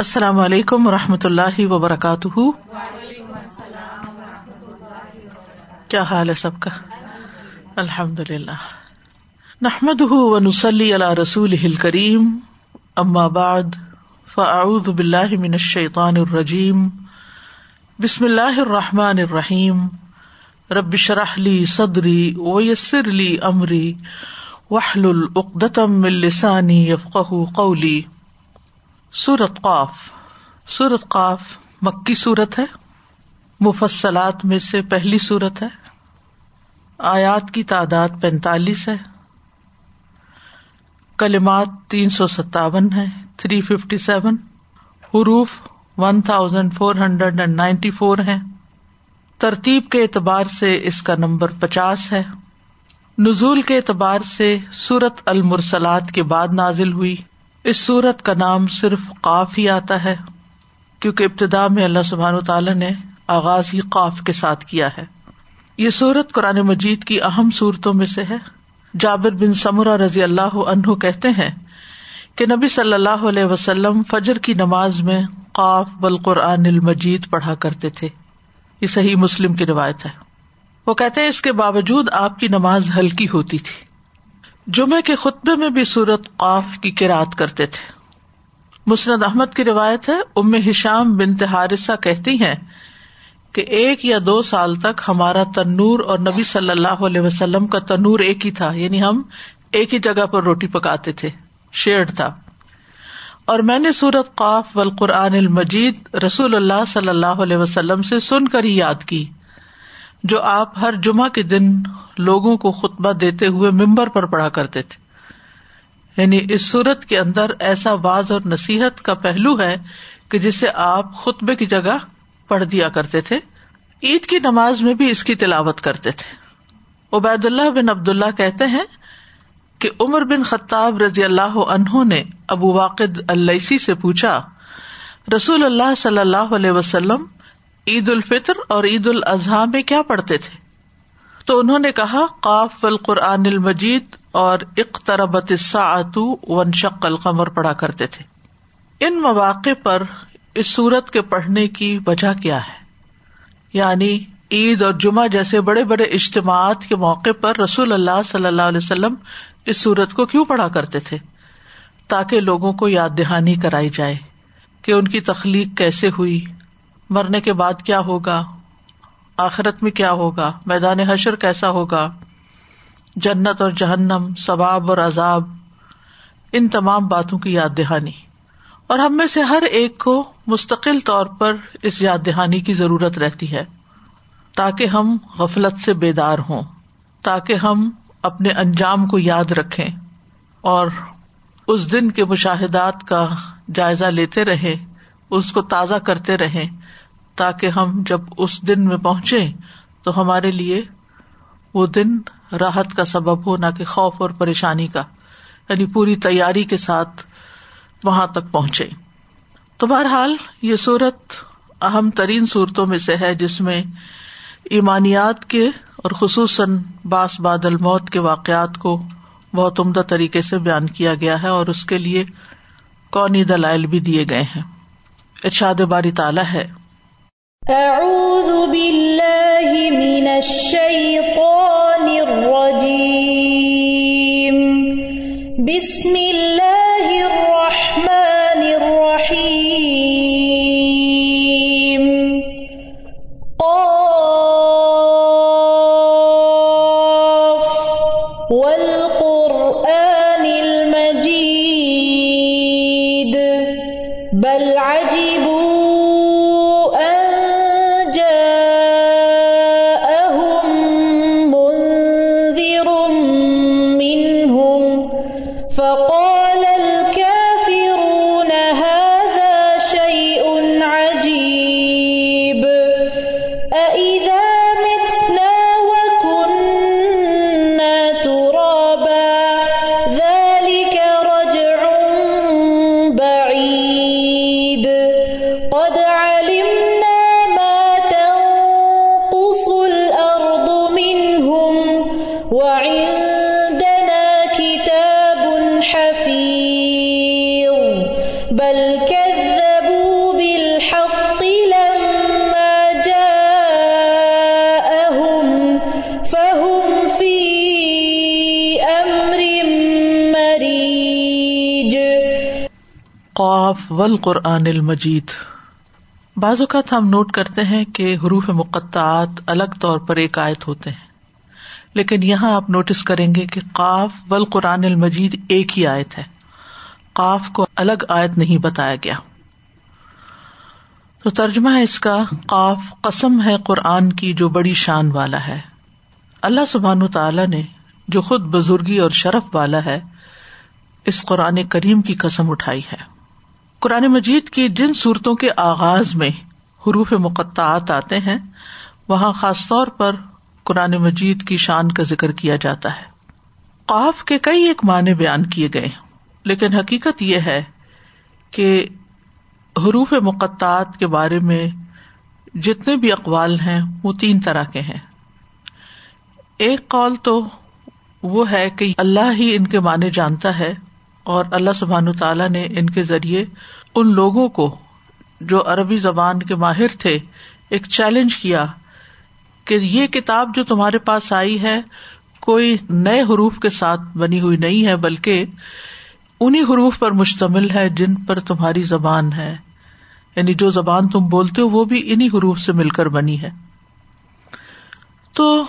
السلام علیکم و رحمۃ اللہ وبرکاتہ۔ کیا حال ہے سب کا؟ الحمد للہ نحمد و نسلی اللہ رسول کریم بعد، فاعوذ باللہ من الشیطان الرجیم۔ بسم اللہ الرحمٰن الرحیم۔ ربش رحلی صدری ویسر علی عمری وحل العقدم السانی یفق قولی۔ سورت قاف۔ سورت قاف مکی صورت ہے۔ مفصلات میں سے پہلی صورت ہے۔ آیات کی تعداد پینتالیس ہے۔ کلمات تین سو ستاون ہے تھری ففٹی سیون۔ حروف one thousand four hundred and ninety four ہے ترتیب کے اعتبار سے اس کا نمبر پچاس ہے۔ نزول کے اعتبار سے سورت المرسلات کے بعد نازل ہوئی۔ اس سورت کا نام صرف قاف ہی آتا ہے، کیونکہ ابتدا میں اللہ سبحان و تعالیٰ نے آغاز ہی قاف کے ساتھ کیا ہے۔ یہ سورت قرآن مجید کی اہم صورتوں میں سے ہے۔ جابر بن سمرا رضی اللہ عنہ کہتے ہیں کہ نبی صلی اللہ علیہ وسلم فجر کی نماز میں قاف بالقرآن المجید پڑھا کرتے تھے۔ یہ صحیح مسلم کی روایت ہے۔ وہ کہتے ہیں اس کے باوجود آپ کی نماز ہلکی ہوتی تھی۔ جمعے کے خطبے میں بھی سورت قاف کی کراط کرتے تھے۔ مسرد احمد کی روایت ہے، ام ہشام بن تہارسا کہتی ہیں کہ ایک یا دو سال تک ہمارا تنور اور نبی صلی اللہ علیہ وسلم کا تنور ایک ہی تھا یعنی ہم ایک ہی جگہ پر روٹی پکاتے تھے شیئر تھا۔ اور میں نے سورت قاف و القرآن المجید رسول اللہ صلی اللہ علیہ وسلم سے سن کر ہی یاد کی۔ جو آپ ہر جمعہ کے دن لوگوں کو خطبہ دیتے ہوئے ممبر پر پڑھا کرتے تھے۔ یعنی اس صورت کے اندر ایسا باز اور نصیحت کا پہلو ہے کہ جسے آپ خطبے کی جگہ پڑھ دیا کرتے تھے۔ عید کی نماز میں بھی اس کی تلاوت کرتے تھے۔ عبید اللہ بن عبد اللہ کہتے ہیں کہ عمر بن خطاب رضی اللہ عنہ نے ابو واقد السی سے پوچھا، رسول اللہ صلی اللہ علیہ وسلم عید الفطر اور عید الاضحی میں کیا پڑھتے تھے؟ تو انہوں نے کہا، قاف القرآن المجید اور اقتربت ون شق القمر پڑھا کرتے تھے۔ ان مواقع پر اس سورت کے پڑھنے کی وجہ کیا ہے؟ یعنی عید اور جمعہ جیسے بڑے بڑے اجتماعات کے موقع پر رسول اللہ صلی اللہ علیہ وسلم اس سورت کو کیوں پڑھا کرتے تھے؟ تاکہ لوگوں کو یاد دہانی کرائی جائے کہ ان کی تخلیق کیسے ہوئی۔ مرنے کے بعد کیا ہوگا؟ آخرت میں کیا ہوگا؟ میدان حشر کیسا ہوگا؟ جنت اور جہنم، ثواب اور عذاب، ان تمام باتوں کی یاد دہانی۔ اور ہم میں سے ہر ایک کو مستقل طور پر اس یاد دہانی کی ضرورت رہتی ہے، تاکہ ہم غفلت سے بیدار ہوں، تاکہ ہم اپنے انجام کو یاد رکھیں اور اس دن کے مشاہدات کا جائزہ لیتے رہے اس کو تازہ کرتے رہیں۔ تاکہ ہم جب اس دن میں پہنچے تو ہمارے لیے وہ دن راحت کا سبب ہو، نہ کہ خوف اور پریشانی کا یعنی پوری تیاری کے ساتھ وہاں تک پہنچے تو بہرحال یہ صورت اہم ترین صورتوں میں سے ہے جس میں ایمانیات کے اور خصوصاً باس بادل موت کے واقعات کو بہت عمدہ طریقے سے بیان کیا گیا ہے اور اس کے لیے قونی دلائل بھی دیے گئے ہیں۔ ارشاد باری تعالیٰ ہے۔ اعوذ باللہ من الشیطان الرجیم بسم والقرآن المجید. بعض اوقات ہم نوٹ کرتے ہیں کہ حروف مقطعات الگ طور پر ایک آیت ہوتے ہیں. لیکن یہاں آپ نوٹس کریں گے کہ قاف القرآن المجید ایک ہی آیت ہے. قاف کو الگ آیت نہیں بتایا گیا۔ تو ترجمہ ہے اس کا، قاف قسم ہے قرآن کی جو بڑی شان والا ہے۔ اللہ سبحان تعالی نے جو خود بزرگی اور شرف والا ہے، اس قرآن کریم کی قسم اٹھائی ہے۔ قرآن مجید کی جن صورتوں کے آغاز میں حروف مقطعات آتے ہیں، وہاں خاص طور پر قرآن مجید کی شان کا ذکر کیا جاتا ہے۔ قاف کے کئی ایک معنی بیان کیے گئے۔ لیکن حقیقت یہ ہے کہ حروف مقطعات کے بارے میں جتنے بھی اقوال ہیں، وہ تین طرح کے ہیں۔ ایک قول تو وہ ہے کہ اللہ ہی ان کے معنی جانتا ہے اور اللہ سبحان تعالیٰ نے ان کے ذریعے ان لوگوں کو جو عربی زبان کے ماہر تھے، ایک چیلنج کیا کہ یہ کتاب جو تمہارے پاس آئی ہے، کوئی نئے حروف کے ساتھ بنی ہوئی نہیں ہے، بلکہ انہیں حروف پر مشتمل ہے جن پر تمہاری زبان ہے۔ یعنی جو زبان تم بولتے ہو، وہ بھی انہیں حروف سے مل کر بنی ہے۔ تو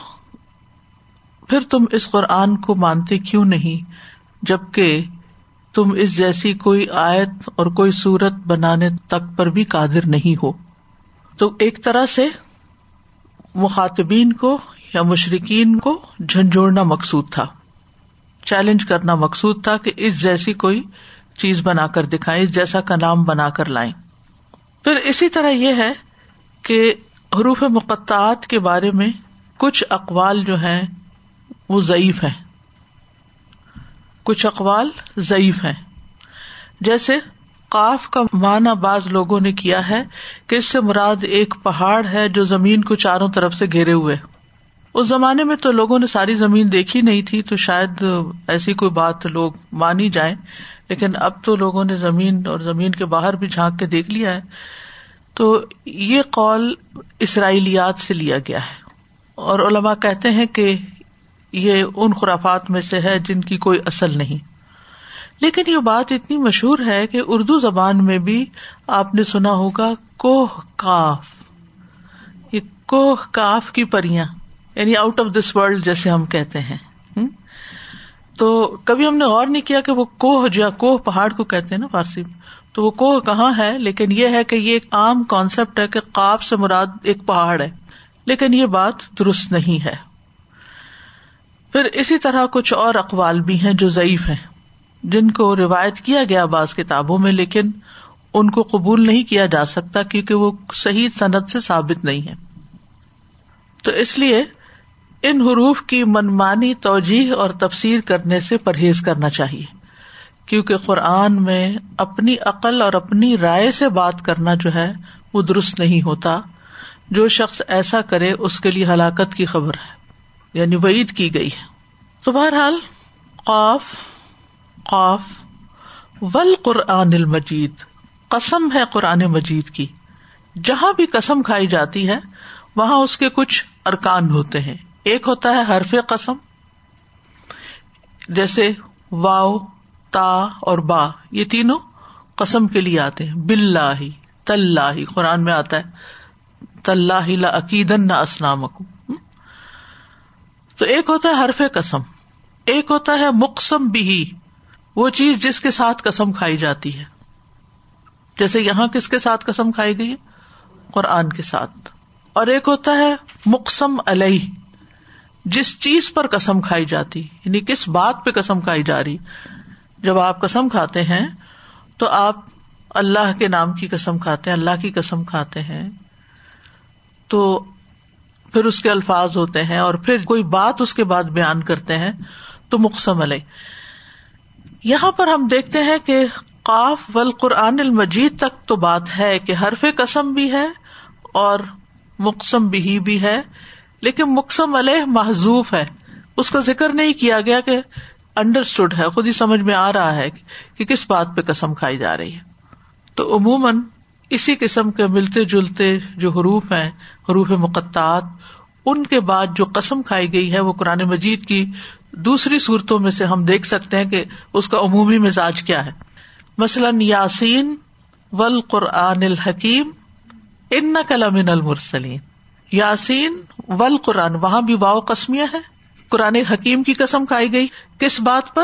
پھر تم اس قرآن کو مانتے کیوں نہیں؟ جبکہ تم اس جیسی کوئی آیت اور کوئی صورت بنانے تک پر بھی قادر نہیں ہو۔ تو ایک طرح سے مخاطبین کو یا مشرقین کو جھنجھوڑنا مقصود تھا۔ چیلنج کرنا مقصود تھا کہ اس جیسی کوئی چیز بنا کر دکھائیں، اس جیسا کا نام بنا کر لائیں۔ پھر اسی طرح یہ ہے کہ حروف مقطعات کے بارے میں کچھ اقوال جو ہیں، وہ ضعیف ہیں۔ کچھ اقوال ضعیف ہیں۔ جیسے کاف کا معنی بعض لوگوں نے کیا ہے کہ اس سے مراد ایک پہاڑ ہے جو زمین کو چاروں طرف سے گھیرے ہوئے۔ اس زمانے میں تو لوگوں نے ساری زمین دیکھی نہیں تھی تو شاید ایسی کوئی بات لوگ مانی جائیں لیکن اب تو لوگوں نے زمین اور زمین کے باہر بھی جھانک کے دیکھ لیا ہے۔ تو یہ قول اسرائیلیات سے لیا گیا ہے۔ اور علماء کہتے ہیں کہ یہ ان خرافات میں سے ہے جن کی کوئی اصل نہیں۔ لیکن یہ بات اتنی مشہور ہے کہ اردو زبان میں بھی آپ نے سنا ہوگا کوہ کاف۔ یہ کوہ کاف کی پریاں۔ یعنی آؤٹ آف دس ورلڈ جیسے ہم کہتے ہیں۔ تو کبھی ہم نے غور نہیں کیا کہ وہ کوہ جو کوہ پہاڑ کو کہتے ہیں نا فارسی۔ میں تو وہ کوہ کہاں ہے؟ لیکن یہ ہے کہ یہ ایک عام کانسیپٹ ہے کہ کاف سے مراد ایک پہاڑ ہے۔ لیکن یہ بات درست نہیں ہے۔ پھر اسی طرح کچھ اور اقوال بھی ہیں جو ضعیف ہیں۔ جن کو روایت کیا گیا بعض کتابوں میں، لیکن ان کو قبول نہیں کیا جا سکتا کیونکہ وہ صحیح صنعت سے ثابت نہیں ہے تو اس لیے ان حروف کی منمانی توجہ اور تفسیر کرنے سے پرہیز کرنا چاہیے، کیونکہ قرآن میں اپنی عقل اور اپنی رائے سے بات کرنا جو ہے، وہ درست نہیں ہوتا۔ جو شخص ایسا کرے، اس کے لیے ہلاکت کی خبر ہے یعنی وعید کی گئی ہے۔ تو بہرحال، قاف قاف ول قرآن المجید۔ قسم ہے قرآن مجید کی۔ جہاں بھی قسم کھائی جاتی ہے، وہاں اس کے کچھ ارکان ہوتے ہیں۔ ایک ہوتا ہے حرف قسم، جیسے واؤ تا اور با، یہ تینوں قسم کے لیے آتے ہیں۔ بلا ہی قرآن میں آتا ہے۔ تلّہ عقیدن نہ اسلام تو ایک ہوتا ہے حرف قسم، ایک ہوتا ہے مقسم بھی۔ وہ چیز جس کے ساتھ قسم کھائی جاتی ہے۔ جیسے یہاں کس کے ساتھ قسم کھائی گئی قرآن کے ساتھ۔ اور ایک ہوتا ہے مقسم علیہ۔ جس چیز پر قسم کھائی جاتی یعنی کس بات پہ قسم کھائی جا رہی۔ جب آپ قسم کھاتے ہیں، تو آپ اللہ کے نام کی قسم کھاتے ہیں، اللہ کی قسم کھاتے ہیں۔ تو پھر اس کے الفاظ ہوتے ہیں اور پھر کوئی بات اس کے بعد بیان کرتے ہیں، تو مقسم علیہ۔ یہاں پر ہم دیکھتے ہیں کہ قاف و قرآن المجید تک تو بات ہے کہ حرف قسم بھی ہے اور مقسم بھی بھی ہے۔ لیکن مقسم علیہ محضوف ہے۔ اس کا ذکر نہیں کیا گیا کہ انڈرسٹوڈ ہے، خود ہی سمجھ میں آ رہا ہے کہ کس بات پہ قسم کھائی جا رہی ہے۔ تو عموماً اسی قسم کے ملتے جلتے جو حروف ہیں، حروف مقطعات، ان کے بعد جو قسم کھائی گئی ہے، وہ قرآن مجید کی دوسری صورتوں میں سے ہم دیکھ سکتے ہیں کہ اس کا عمومی مزاج کیا ہے۔ مثلاً یاسین ول قرآن الحکیم ان کلامن المرسلین۔ یاسین ول قرآن، وہاں بھی واؤ قسمیاں ہے۔ قرآن حکیم کی قسم کھائی گئی۔ کس بات پر؟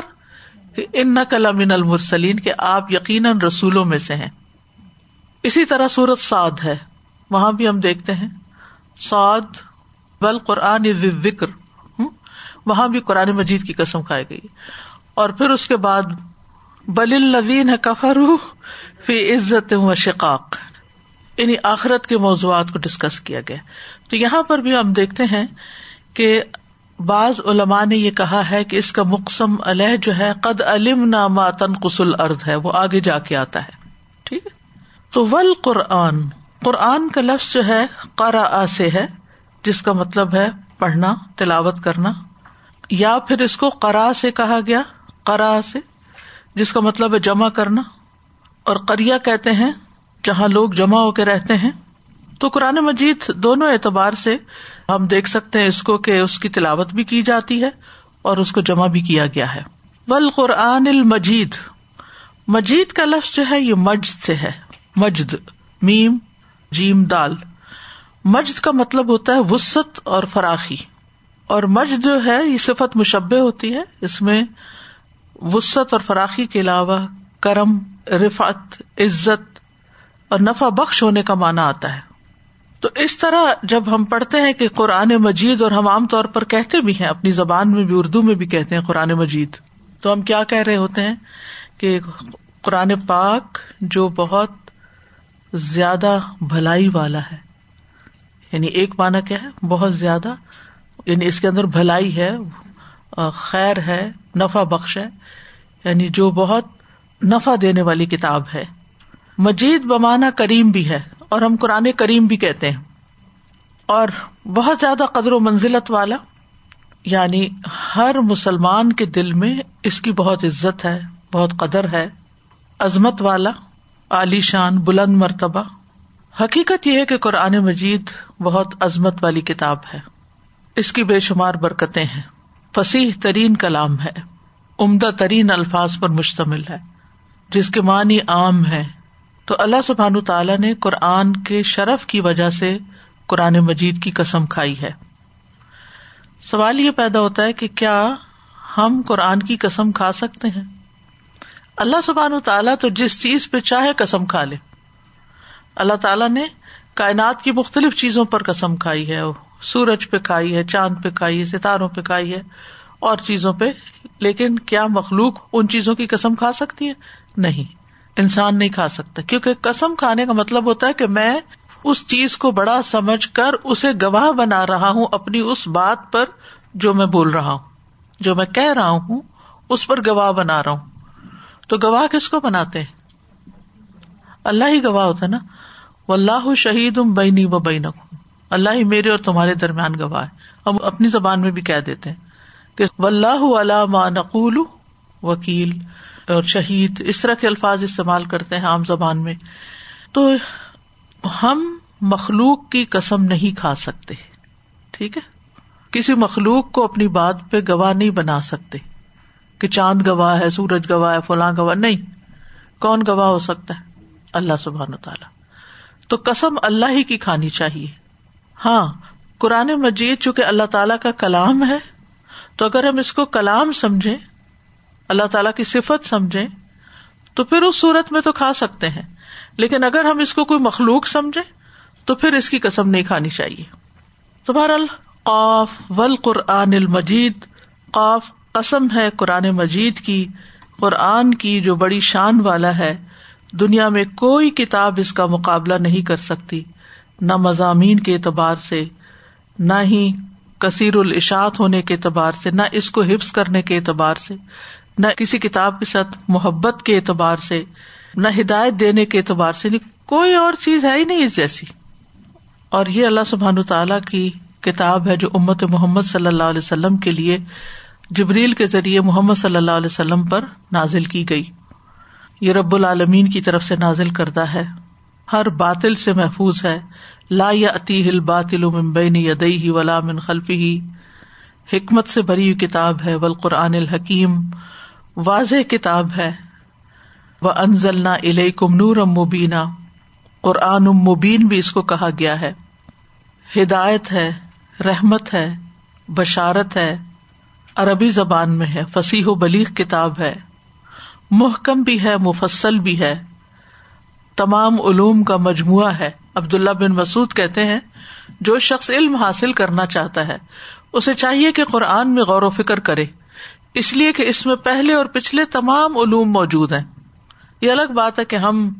ان نقل کلامن المرسلین کے آپ یقیناً رسولوں میں سے ہیں۔ اسی طرح سورت سعد ہے۔ وہاں بھی ہم دیکھتے ہیں۔ سعد، ول قرآن وکر۔ وہاں بھی قرآن مجید کی قسم کھائی گئی۔ اور پھر اس کے بعد، بل الوین کفر فی عزت و شقاق۔ یعنی آخرت کے موضوعات کو ڈسکس کیا گیا۔ تو یہاں پر بھی ہم دیکھتے ہیں کہ بعض علماء نے یہ کہا ہے کہ اس کا مقصم علیہ جو ہے، قد علم نہ قسل ارد ہے، وہ آگے جا کے آتا ہے۔ ٹھیک ہے؟ تو ول قرآن قرآن کا لفظ جو ہے قرآ سے ہے، جس کا مطلب ہے پڑھنا، تلاوت کرنا۔ یا پھر اس کو قرا سے کہا گیا قرا سے، جس کا مطلب ہے جمع کرنا۔ اور کریا کہتے ہیں جہاں لوگ جمع ہو کے رہتے ہیں، تو قرآن مجید دونوں اعتبار سے ہم دیکھ سکتے ہیں اس کو کہ اس کی تلاوت بھی کی جاتی ہے اور اس کو جمع بھی کیا گیا ہے۔ ول قرآن المجید۔ مجید کا لفظ جو ہے، یہ مجد سے ہے۔ مجد، میم، جیم، دال۔ مجد کا مطلب ہوتا ہے وسط اور فراخی۔ اور مجد جو ہے، یہ صفت مشبے ہوتی ہے۔ اس میں وسط اور فراخی کے علاوہ کرم رفت عزت اور نفع بخش ہونے کا معنی آتا ہے۔ تو اس طرح جب ہم پڑھتے ہیں کہ قرآن مجید اور ہم عام طور پر کہتے بھی ہیں، اپنی زبان میں بھی، اردو میں بھی کہتے ہیں قرآن مجید، تو ہم کیا کہہ رہے ہوتے ہیں؟ کہ قرآن پاک جو بہت زیادہ بھلائی والا ہے۔ یعنی ایک معنی کیا ہے؟ بہت زیادہ یعنی اس کے اندر بھلائی ہے، خیر ہے، نفع بخش ہے یعنی جو بہت نفع دینے والی کتاب ہے۔ مجید بمانا کریم بھی ہے اور ہم قرآن کریم بھی کہتے ہیں اور بہت زیادہ قدر و منزلت والا یعنی ہر مسلمان کے دل میں اس کی بہت عزت ہے، بہت قدر ہے، عظمت والا علی شان، بلند مرتبہ۔ حقیقت یہ ہے کہ قرآن مجید بہت عظمت والی کتاب ہے۔ اس کی بے شمار برکتیں ہیں۔ فصیح ترین کلام ہے۔ عمدہ ترین الفاظ پر مشتمل ہے۔ جس کے معنی عام ہے تو اللہ سبحان تعالیٰ نے قرآن کے شرف کی وجہ سے قرآن مجید کی قسم کھائی ہے۔ سوال یہ پیدا ہوتا ہے کہ کیا ہم قرآن کی قسم کھا سکتے ہیں؟ اللہ سبحان تعالیٰ تو جس چیز پہ چاہے قسم کھا لے۔ اللہ تعالیٰ نے کائنات کی مختلف چیزوں پر قسم کھائی ہے، سورج پہ کھائی ہے، چاند پہ کھائی ہے، ستاروں پہ کھائی ہے، اور چیزوں پہ۔ لیکن کیا مخلوق ان چیزوں کی قسم کھا سکتی ہے؟ نہیں۔ انسان نہیں کھا سکتا۔ کیونکہ قسم کھانے کا مطلب ہوتا ہے کہ میں اس چیز کو بڑا سمجھ کر اسے گواہ بنا رہا ہوں اپنی اس بات پر جو میں بول رہا ہوں۔ جو میں کہہ رہا ہوں، اس پر گواہ بنا رہا ہوں۔ تو گواہ کس کو بناتے ہیں؟ اللہ ہی گواہ ہوتا ہے نا۔ و اللہ شہید ام بینی و بین اللہ ہی میرے اور تمہارے درمیان گواہ ہے۔ ہم اپنی زبان میں بھی کہہ دیتے ہیں کہ و اللہ علامہ نقول وکیل اور شہید اس طرح کے الفاظ استعمال کرتے ہیں عام زبان میں، تو ہم مخلوق کی قسم نہیں کھا سکتے، ٹھیک ہے؟ کسی مخلوق کو اپنی بات پہ گواہ نہیں بنا سکتے، کہ چاند گواہ ہے، سورج گواہ ہے، فلاں گواہ، نہیں، کون گواہ ہو سکتا ہے؟ اللہ سبحان و تعالیٰ۔ تو قسم اللہ ہی کی کھانی چاہیے۔ ہاں قرآن مجید چونکہ اللہ تعالیٰ کا کلام ہے، تو اگر ہم اس کو کلام سمجھے اللہ تعالیٰ کی صفت سمجھے تو پھر اس صورت میں تو کھا سکتے ہیں۔ لیکن اگر ہم اس کو کوئی مخلوق سمجھے تو پھر اس کی قسم نہیں کھانی چاہیے۔ تو بہرحال قاف ول قرآن المجید۔ قاف قسم ہے قرآن مجید کی۔ قرآن کی جو بڑی شان والا ہے۔ دنیا میں کوئی کتاب اس کا مقابلہ نہیں کر سکتی۔ نہ مضامین کے اعتبار سے، نہ ہی کثیر الاشاعت ہونے کے اعتبار سے، نہ اس کو حفظ کرنے کے اعتبار سے۔ نہ کسی کتاب کے ساتھ محبت کے اعتبار سے، نہ ہدایت دینے کے اعتبار سے، نہیں، کوئی اور چیز ہے ہی نہیں اس جیسی۔ اور یہ اللہ سبحان تعالی کی کتاب ہے جو امت محمد صلی اللہ علیہ وسلم کے لیے جبریل کے ذریعے محمد صلی اللہ علیہ وسلم پر نازل کی گئی۔ یہ رب العالمین کی طرف سے نازل کردہ ہے۔ ہر باطل سے محفوظ ہے۔ لا یا عتی ہل باطل ممبئی یدئی ہی ولا من خلفی ہی حکمت سے بری ہوئی کتاب ہے۔ ول قرآن الحکیم۔ واضح کتاب ہے۔ وہ انزلنا علیہ کم نور مبینہ قرآن مبین بھی اس کو کہا گیا ہے۔ ہدایت ہے، رحمت ہے، بشارت ہے۔ عربی زبان میں ہے، فصیح و بلیغ کتاب ہے۔ محکم بھی ہے، مفصل بھی ہے۔ تمام علوم کا مجموعہ ہے۔ عبداللہ بن مسعد کہتے ہیں، جو شخص علم حاصل کرنا چاہتا ہے، اسے چاہیے کہ قرآن میں غور و فکر کرے۔ اس لیے کہ اس میں پہلے اور پچھلے تمام علوم موجود ہیں۔ یہ الگ بات ہے کہ ہم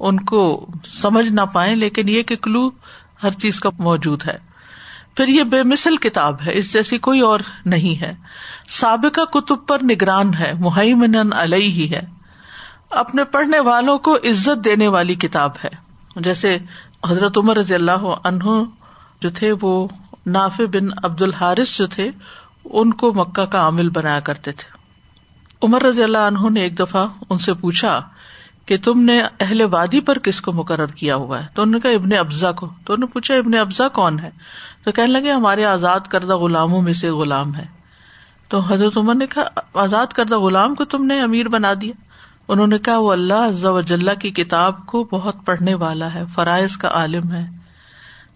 ان کو سمجھ نہ پائیں، لیکن یہ کہ کلو ہر چیز کا موجود ہے۔ پھر یہ بے مثل کتاب ہے، اس جیسی کوئی اور نہیں ہے۔ سابقہ کتب پر نگران ہے محمن علیہ ہی ہے۔ اپنے پڑھنے والوں کو عزت دینے والی کتاب ہے۔ جیسے حضرت عمر رضی اللہ عنہ جو تھے، وہ ناف بن عبد الحارث جو تھے ان کو مکہ کا عامل بنایا کرتے تھے۔ عمر رضی اللہ عنہ نے ایک دفعہ ان سے پوچھا کہ تم نے اہل وادی پر کس کو مقرر کیا ہوا ہے؟ تو انہوں نے کہا، ابن افزا کو۔ تو انہوں نے پوچھا، ابن افزا کون ہے؟ تو کہنے لگے، ہمارے آزاد کردہ غلاموں میں سے غلام ہے۔ تو حضرت عمر نے کہا، آزاد کردہ غلام کو تم نے امیر بنا دیا؟ انہوں نے کہا، وہ اللہ وجاللہ کی کتاب کو بہت پڑھنے والا ہے، فرائض کا عالم ہے۔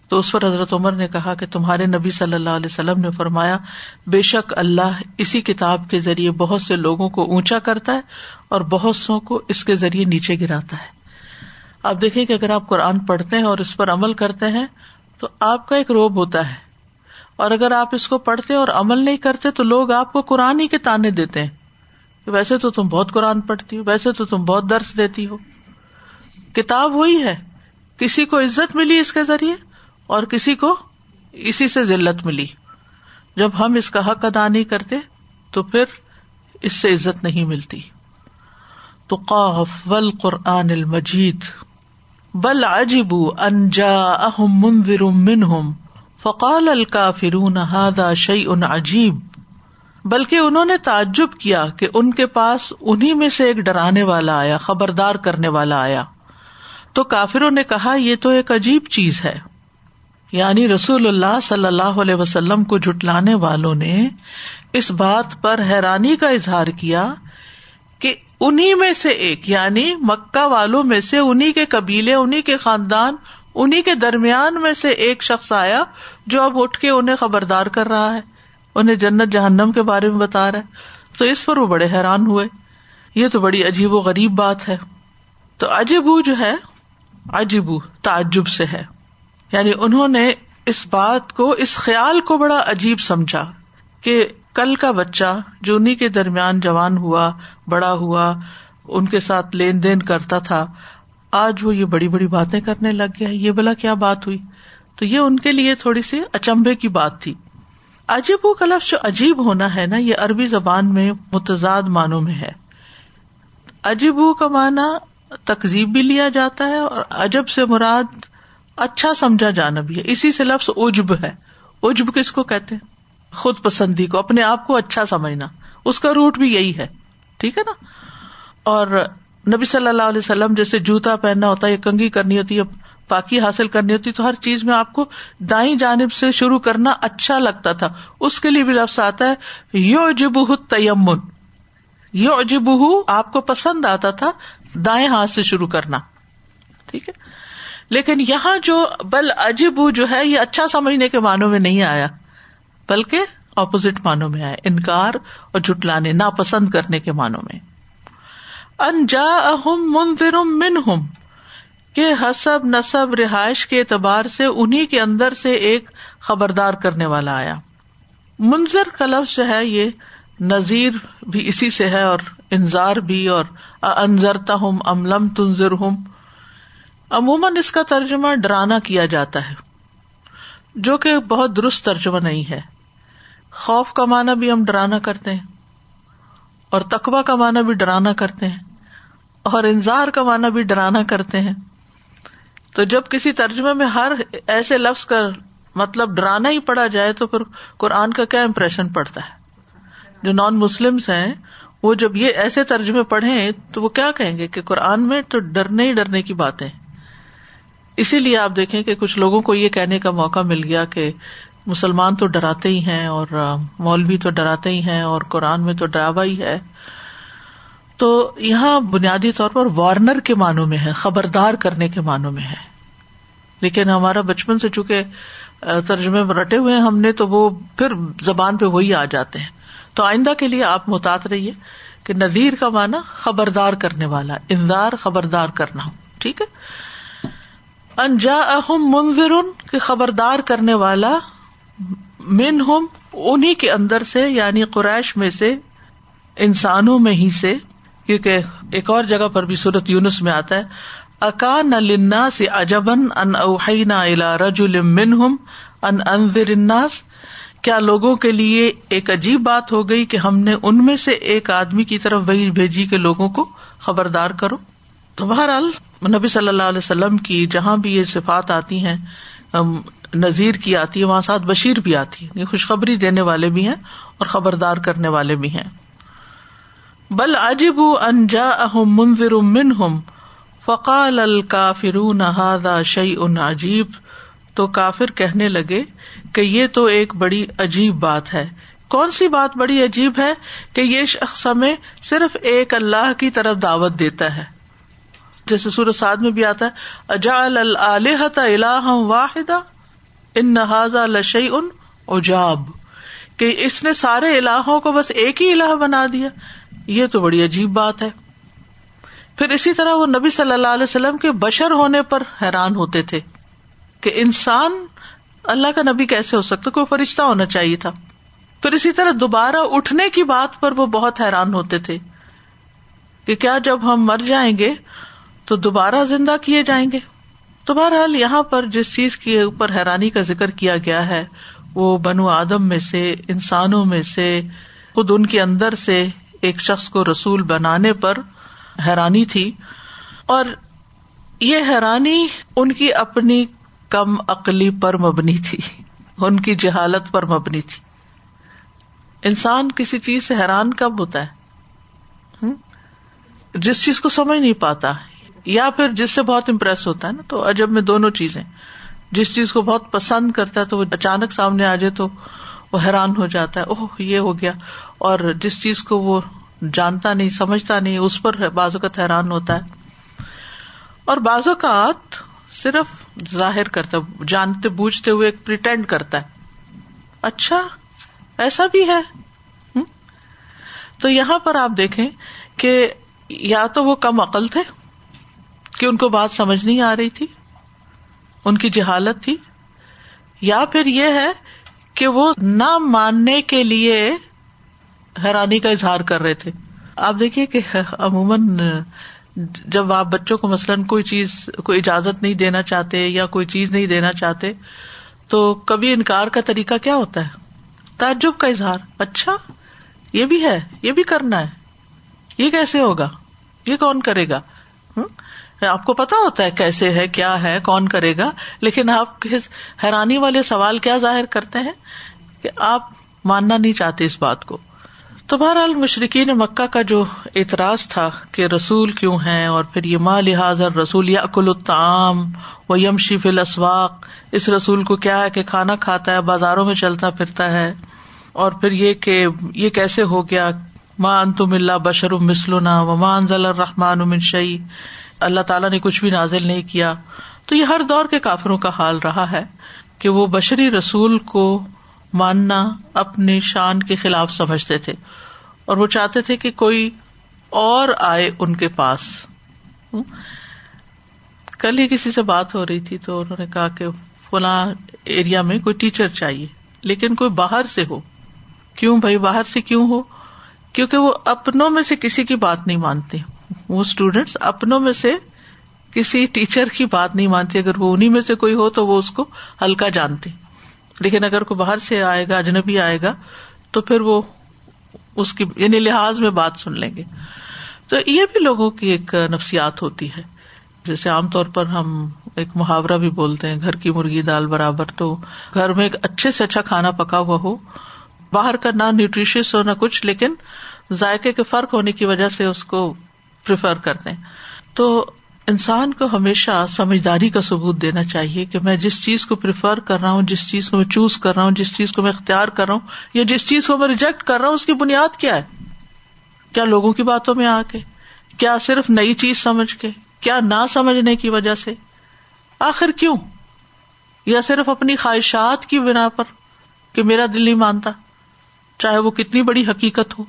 تو اس پر حضرت عمر نے کہا کہ تمہارے نبی صلی اللہ علیہ وسلم نے فرمایا، بے شک اللہ اسی کتاب کے ذریعے بہت سے لوگوں کو اونچا کرتا ہے اور بہت سو کو اس کے ذریعے نیچے گراتا ہے۔ آپ دیکھیں کہ اگر آپ قرآن پڑھتے ہیں اور اس پر عمل کرتے ہیں، تو آپ کا ایک روب ہوتا ہے۔ اور اگر آپ اس کو پڑھتے اور عمل نہیں کرتے، تو لوگ آپ کو قرآن ہی کے تانے دیتے ہیں۔ کہ ویسے تو تم بہت قرآن پڑھتی ہو، ویسے تو تم بہت درس دیتی ہو۔ کتاب وہی ہے، کسی کو عزت ملی اس کے ذریعے اور کسی کو اسی سے ذلت ملی۔ جب ہم اس کا حق ادا نہیں کرتے، تو پھر اس سے عزت نہیں ملتی۔ تو قاف ول قرآن المجید۔ بل عجیب انجا اہم منظر منہم فقال الکا فرون ہادا ان عجیب۔ بلکہ انہوں نے تعجب کیا کہ ان کے پاس انہیں میں سے ایک ڈرانے والا آیا، خبردار کرنے والا آیا۔ تو کافروں نے کہا، یہ تو ایک عجیب چیز ہے۔ یعنی رسول اللہ صلی اللہ علیہ وسلم کو جٹلانے والوں نے اس بات پر حیرانی کا اظہار کیا کہ انہیں میں سے ایک یعنی مکہ والوں میں سے انہیں کے قبیلے انہیں کے خاندان انہیں کے درمیان میں سے ایک شخص آیا جو اب اٹھ کے انہیں خبردار کر رہا ہے، انہیں جنت جہنم کے بارے میں بتا رہا ہے۔ تو اس پر وہ بڑے حیران ہوئے۔ یہ تو بڑی عجیب و غریب بات ہے۔ تو عجیبو جو ہے، عجیبو، تعجب سے ہے۔ یعنی انہوں نے اس بات کو، اس خیال کو بڑا عجیب سمجھا کہ کل کا بچہ جو انہیں کے درمیان جوان ہوا، بڑا ہوا، ان کے ساتھ لین دین کرتا تھا، آج وہ یہ بڑی بڑی باتیں کرنے لگ گیا، یہ بلا کیا بات ہوئی؟ تو یہ ان کے لیے تھوڑی سی اچمبے کی بات تھی۔ عجیب و کلف جو عجیب ہونا ہے نا، یہ عربی زبان میں متضاد معنوں میں ہے۔ عجیب کا معنی تقزیب بھی لیا جاتا ہے اور عجب سے مراد اچھا سمجھا جانا بھی ہے۔ اسی سے لفظ اجب ہے۔ اجب کس کو کہتے ہیں؟ خود پسندی کو، اپنے آپ کو اچھا سمجھنا۔ اس کا روٹ بھی یہی ہے۔ ٹھیک ہے نا؟ اور نبی صلی اللہ علیہ وسلم جیسے جوتا پہننا ہوتا ہے یا کنگھی کرنی ہوتی ہے، پاکی حاصل کرنی ہوتی، تو ہر چیز میں آپ کو دائیں جانب سے شروع کرنا اچھا لگتا تھا۔ اس کے لیے بھی لفظ آتا ہے یو اجب تیمن یو اجب آپ کو پسند آتا تھا، دائیں ہاتھ سے شروع کرنا۔ ٹھیک ہے؟ لیکن یہاں جو بل عجیب جو ہے، یہ اچھا سمجھنے کے معنوں میں نہیں آیا۔ بلکہ اپوزٹ معنوں میں آیا، انکار اور جٹلانے ناپسند کرنے کے معنوں میں۔ انجا اہم منظر من ہم حسب نصب رہائش کے اعتبار سے انہیں کے اندر سے ایک خبردار کرنے والا آیا۔ منظر کا لفظ جو ہے، یہ نذیر بھی اسی سے ہے اور انضار بھی اور انضرتا ہوں املم تنظر ہوں عموماً اس کا ترجمہ ڈرانا کیا جاتا ہے، جو کہ بہت درست ترجمہ نہیں ہے۔ خوف کا معنی بھی ہم ڈرانا کرتے ہیں، اور تقوا کا معنی بھی ڈرانا کرتے ہیں، اور انظار کا معنی بھی ڈرانا کرتے ہیں۔ تو جب کسی ترجمے میں ہر ایسے لفظ کا مطلب ڈرانا ہی پڑا جائے، تو پھر قرآن کا کیا امپریشن پڑتا ہے؟ جو نان مسلم ہیں، وہ جب یہ ایسے ترجمے پڑھے تو وہ کیا کہیں گے کہ قرآن میں تو ڈرنے ہی ڈرنے کی باتیں اسی لیے آپ دیکھیں کہ کچھ لوگوں کو یہ کہنے کا موقع مل گیا کہ مسلمان تو ڈراتے ہی ہیں اور مولوی تو ڈراتے ہی ہیں اور قرآن میں تو ڈراوا ہی ہے۔ تو یہاں بنیادی طور پر وارنر کے معنوں میں ہے، خبردار کرنے کے معنوں میں ہے۔ لیکن ہمارا بچپن سے چونکہ ترجمے رٹے ہوئے ہم نے تو وہ پھر زبان پہ وہی آ جاتے ہیں۔ تو آئندہ کے لیے آپ محتاط رہیے کہ نذیر کا معنی خبردار کرنے والا، اندار خبردار کرنا ٹھیک ہے؟ انجا اہم منظر کہ خبردار کرنے والا من ہم انہیں کے اندر سے یعنی قریش میں سے، انسانوں میں ہی سے، کیونکہ ایک اور جگہ پر بھی صورت یونس میں آتا ہے اکا نہ سے اجبن ان اوہینا الا رجل منہم ان انذر الناس۔ کیا لوگوں کے لیے ایک عجیب بات ہو گئی کہ ہم نے ان میں سے ایک آدمی کی طرف وہی بھیجی کے لوگوں کو خبردار کرو؟ تو بہرحال نبی صلی اللہ علیہ وسلم کی جہاں بھی یہ صفات آتی ہیں نذیر کی آتی ہے، وہاں ساتھ بشیر بھی آتی ہے خوشخبری دینے والے بھی ہیں اور خبردار کرنے والے بھی ہیں۔ بل عجیب انجا اہم منظر من ہم فقال الکافرون هذا شيء عجیب۔ تو کافر کہنے لگے کہ یہ تو ایک بڑی عجیب بات ہے۔ کون سی بات بڑی عجیب ہے کہ یہ شخص ہمیں صرف ایک اللہ کی طرف دعوت دیتا ہے؟ جیسے سورج سعد میں بھی آتا ہے اجال الحت اللہ واحدہ، ان نہذا لشی ان اجاب کہ اس نے سارے الہوں کو بس ایک ہی الہ بنا دیا، یہ تو بڑی عجیب بات ہے۔ پھر اسی طرح وہ نبی صلی اللہ علیہ وسلم کے بشر ہونے پر حیران ہوتے تھے کہ انسان اللہ کا نبی کیسے ہو سکتا، کوئی فرشتہ ہونا چاہیے تھا۔ پھر اسی طرح دوبارہ اٹھنے کی بات پر وہ بہت حیران ہوتے تھے کہ کیا جب ہم مر جائیں گے تو دوبارہ زندہ کیے جائیں گے؟ تو بہرحال یہاں پر جس چیز کے اوپر حیرانی کا ذکر کیا گیا ہے، وہ بنو آدم میں سے، انسانوں میں سے، خود ان کے اندر سے ایک شخص کو رسول بنانے پر حیرانی تھی۔ اور یہ حیرانی ان کی اپنی کم عقلی پر مبنی تھی، ان کی جہالت پر مبنی تھی۔ انسان کسی چیز سے حیران کب ہوتا ہے؟ جس چیز کو سمجھ نہیں پاتا۔ یا پھر جس سے بہت امپریس ہوتا ہے نا، تو عجب میں دونوں چیزیں۔ جس چیز کو بہت پسند کرتا ہے تو وہ اچانک سامنے آ جائے تو وہ حیران ہو جاتا ہے، اوہ، یہ ہو گیا۔ اور جس چیز کو وہ جانتا نہیں، سمجھتا نہیں، اس پر بعض اوقات حیران ہوتا ہے۔ اور بعض اوقات صرف ظاہر کرتا جانتے، بوجھتے ہوئے ایک پریٹینڈ کرتا ہے۔ اچھا ایسا بھی ہے۔ تو یہاں پر آپ دیکھیں کہ یا تو وہ کم عقل تھے کہ ان کو بات سمجھ نہیں آ رہی تھی؟ ان کی جہالت تھی؟ یا پھر یہ ہے کہ وہ نہ ماننے کے لیے حیرانی کا اظہار کر رہے تھے۔ آپ دیکھیے کہ عموماً جب آپ بچوں کو مثلاً کوئی چیز، کوئی اجازت نہیں دینا چاہتے یا کوئی چیز نہیں دینا چاہتے، تو کبھی انکار کا طریقہ کیا ہوتا ہے؟ تعجب کا اظہار۔ اچھا یہ بھی ہے، یہ بھی کرنا ہے۔ یہ کیسے ہوگا؟ یہ کون کرے گا؟ آپ کو پتا ہوتا ہے کیسے ہے، کیا ہے، کون کرے گا؟ لیکن آپ حیرانی والے سوال کیا ظاہر کرتے ہیں کہ آپ ماننا نہیں چاہتے اس بات کو۔ تو بہرحال مشرقین مکہ کا جو اعتراض تھا کہ رسول کیوں ہے اور پھر یہ ماں لحاظ رسول یا اکل الطعام و یم شیف الاسواق، اس رسول کو کیا ہے کہ کھانا کھاتا ہے، بازاروں میں چلتا پھرتا ہے، اور پھر یہ کہ یہ کیسے ہو گیا؟ ماں انتم اللہ بشر مسلنا و ماں انزل الرحمان من شعی اللہ تعالیٰ نے کچھ بھی نازل نہیں کیا تو یہ ہر دور کے کافروں کا حال رہا ہے کہ وہ بشری رسول کو ماننا اپنی شان کے خلاف سمجھتے تھے اور وہ چاہتے تھے کہ کوئی اور آئے ان کے پاس۔ کل ہی کسی سے بات ہو رہی تھی تو انہوں نے کہا کہ فلاں ایریا میں کوئی ٹیچر چاہیے، لیکن کوئی باہر سے ہو۔ کیوں بھائی باہر سے کیوں ہو؟ کیونکہ وہ اپنوں میں سے کسی کی بات نہیں مانتے۔ وہ اسٹوڈینٹس اپنوں میں سے کسی ٹیچر کی بات نہیں مانتی۔ اگر وہ انہیں میں سے کوئی ہو تو وہ اس کو ہلکا جانتے۔ لیکن اگر کوئی باہر سے آئے گا، اجنبی آئے گا، تو پھر وہ اس کی یعنی لحاظ میں بات سن لیں گے۔ تو یہ بھی لوگوں کی ایک نفسیات ہوتی ہے۔ جیسے عام طور پر ہم ایک محاورہ بھی بولتے ہیں، گھر کی مرغی دال برابر تو گھر میں ایک اچھے سے اچھا کھانا پکا ہوا ہو، باہر کا نہ نیوٹریشیس ہو نہ کچھ، لیکن ذائقے کے فرق ہونے کی وجہ سے اس کو پریفر کرتے ہیں۔ تو انسان کو ہمیشہ سمجھداری کا ثبوت دینا چاہیے کہ میں جس چیز کو پریفر کر رہا ہوں، جس چیز کو میں چوز کر رہا ہوں، جس چیز کو میں اختیار کر رہا ہوں، یا جس چیز کو میں ریجیکٹ کر رہا ہوں، اس کی بنیاد کیا ہے؟ کیا لوگوں کی باتوں میں آ کے؟ کیا صرف نئی چیز سمجھ کے؟ کیا نہ سمجھنے کی وجہ سے؟ آخر کیوں؟ یا صرف اپنی خواہشات کی بنا پر کہ میرا دل نہیں مانتا؟ چاہے وہ کتنی بڑی حقیقت ہو۔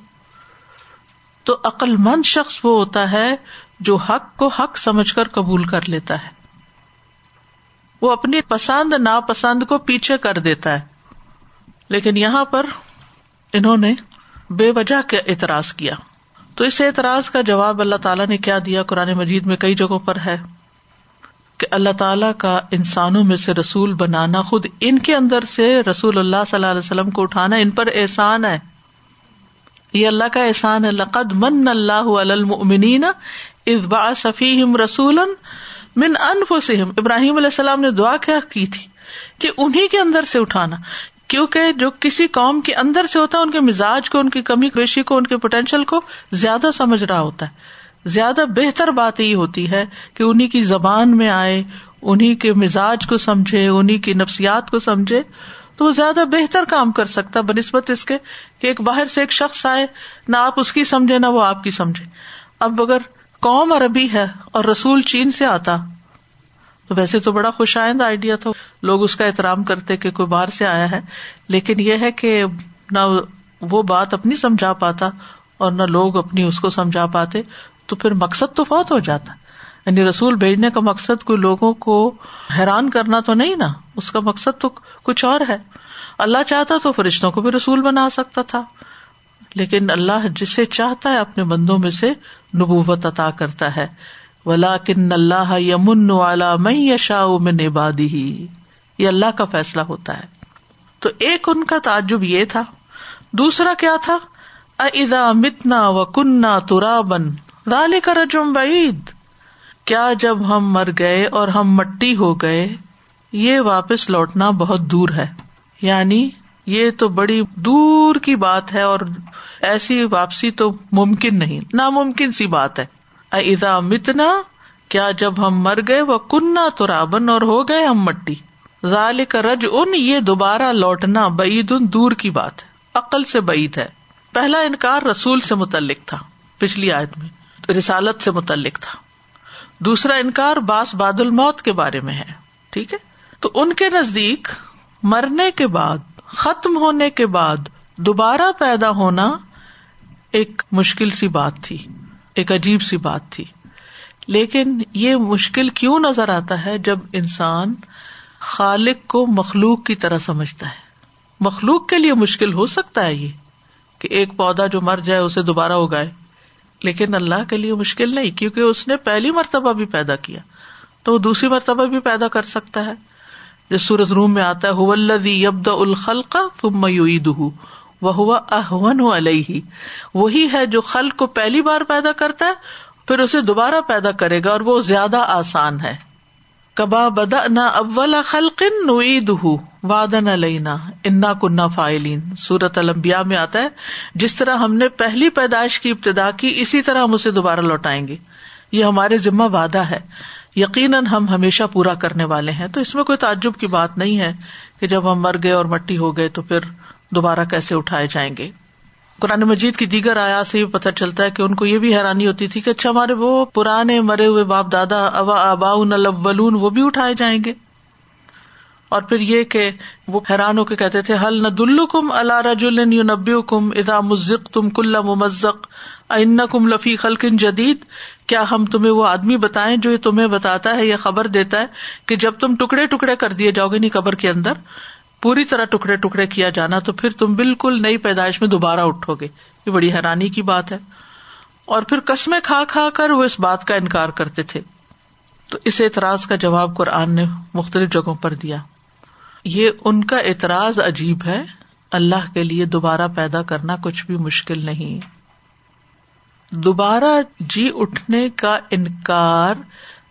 تو عقل مند شخص وہ ہوتا ہے جو حق کو حق سمجھ کر قبول کر لیتا ہے۔ وہ اپنی پسند ناپسند کو پیچھے کر دیتا ہے۔ لیکن یہاں پر انہوں نے بے وجہ کے اعتراض کیا۔ تو اس اعتراض کا جواب اللہ تعالیٰ نے کیا دیا قرآن مجید میں کئی جگہوں پر ہے کہ اللہ تعالیٰ کا انسانوں میں سے رسول بنانا، خود ان کے اندر سے رسول اللہ صلی اللہ علیہ وسلم کو اٹھانا، ان پر احسان ہے۔ یہ اللہ کا احسان ہے، لقد من اللہ المنین ازبا صفیم رسول من انفسم ابراہیم علیہ السلام نے دعا کیا کی تھی کہ انہیں کے اندر سے اٹھانا، کیونکہ جو کسی قوم کے اندر سے ہوتا ہے، ان کے مزاج کو، ان کی کمی بیشی کو، ان کے پوٹینشیل کو زیادہ سمجھ رہا ہوتا ہے۔ زیادہ بہتر بات یہ ہوتی ہے کہ انہیں کی زبان میں آئے انہیں کے مزاج کو سمجھے انہیں کی نفسیات کو سمجھے۔ تو وہ زیادہ بہتر کام کر سکتا بہ نسبت اس کے کہ ایک باہر سے ایک شخص آئے، نہ آپ اس کی سمجھے، نہ وہ آپ کی سمجھے۔ اب اگر قوم عربی ہے اور رسول چین سے آتا، تو ویسے تو بڑا خوش آئند آئیڈیا تھا۔ لوگ اس کا احترام کرتے کہ کوئی باہر سے آیا ہے، لیکن یہ ہے کہ نہ وہ بات اپنی سمجھا پاتا اور نہ لوگ اپنی اس کو سمجھا پاتے، تو پھر مقصد تو فوت ہو جاتا۔ یعنی رسول بھیجنے کا مقصد کوئی لوگوں کو حیران کرنا تو نہیں نا۔ اس کا مقصد تو کچھ اور ہے۔ اللہ چاہتا تو فرشتوں کو بھی رسول بنا سکتا تھا، لیکن اللہ جسے چاہتا ہے اپنے بندوں میں سے نبوت عطا کرتا ہے۔ ولا کن اللہ یمن والا میں یشا من عبادی ہی یہ اللہ کا فیصلہ ہوتا ہے۔ تو ایک ان کا تعجب یہ تھا۔ دوسرا کیا تھا؟ ادا متنا و کنہ ترابن دال کا رجم بعید کیا جب ہم مر گئے اور ہم مٹی ہو گئے یہ واپس لوٹنا بہت دور ہے۔ یعنی یہ تو بڑی دور کی بات ہے اور ایسی واپسی تو ممکن نہیں، ناممکن سی بات ہے۔ ادا متنا، کیا جب ہم مر گئے وہ کنہ تو رابن اور ہو گئے ہم مٹی۔ ظال کا رج ان یہ دوبارہ لوٹنا بعید ان دور کی بات ہے۔ عقل سے بعید ہے۔ پہلا انکار رسول سے متعلق تھا، پچھلی آیت میں۔ رسالت سے متعلق تھا۔ دوسرا انکار باس باد الموت کے بارے میں ہے۔ ٹھیک ہے؟ تو ان کے نزدیک مرنے کے بعد، ختم ہونے کے بعد دوبارہ پیدا ہونا ایک مشکل سی بات تھی، ایک عجیب سی بات تھی۔ لیکن یہ مشکل کیوں نظر آتا ہے جب انسان خالق کو مخلوق کی طرح سمجھتا ہے؟ مخلوق کے لیے مشکل ہو سکتا ہے یہ کہ ایک پودا جو مر جائے اسے دوبارہ اگائے۔ لیکن اللہ کے لیے مشکل نہیں، کیونکہ اس نے پہلی مرتبہ بھی پیدا کیا۔ تو وہ دوسری مرتبہ بھی پیدا کر سکتا ہے۔ جس سورت روم میں آتا ہے یبد الخلق وہ ہوا احون علیہ۔ وہی ہے جو خلق کو پہلی بار پیدا کرتا ہے، پھر اسے دوبارہ پیدا کرے گا اور وہ زیادہ آسان ہے۔ کبا بدا نہ اول خلقن نوید وادن علینا انا کنہ فائلین سورت المبیا میں آتا ہے، جس طرح ہم نے پہلی پیدائش کی ابتدا کی، اسی طرح ہم اسے دوبارہ لوٹائیں گے۔ یہ ہمارے ذمہ وعدہ ہے۔ یقیناً ہم ہمیشہ پورا کرنے والے ہیں۔ تو اس میں کوئی تعجب کی بات نہیں ہے کہ جب ہم مر گئے اور مٹی ہو گئے تو پھر دوبارہ کیسے اٹھائے جائیں گے۔ قرآن مجید کی دیگر آیا سے بھی پتہ چلتا ہے کہ ان کو یہ بھی حیرانی ہوتی تھی کہ اچھا ہمارے وہ پرانے مرے ہوئے باپ دادا ابا ابا الاولون وہ بھی اٹھائے جائیں گے۔ اور پھر یہ کہ وہ حیران ہو کے کہتے تھے حل نہ دلو کم اللہ رج البی کم ادا مزق تم کل ممزق ان کم لفی خلقن جدید۔ کیا ہم تمہیں وہ آدمی بتائیں جو تمہیں بتاتا ہے یا خبر دیتا ہے کہ جب تم ٹکڑے ٹکڑے کر دیے جاؤ گے نہیں قبر کے اندر، پوری طرح ٹکڑے ٹکڑے کیا جانا تو پھر تم بالکل نئی پیدائش میں دوبارہ اٹھو گے۔ یہ بڑی حیرانی کی بات ہے۔ اور پھر قسمیں کھا کھا کر وہ اس بات کا انکار کرتے تھے۔ تو اس اعتراض کا جواب قرآن نے مختلف جگہوں پر دیا۔ یہ ان کا اعتراض عجیب ہے۔ اللہ کے لیے دوبارہ پیدا کرنا کچھ بھی مشکل نہیں۔ دوبارہ جی اٹھنے کا انکار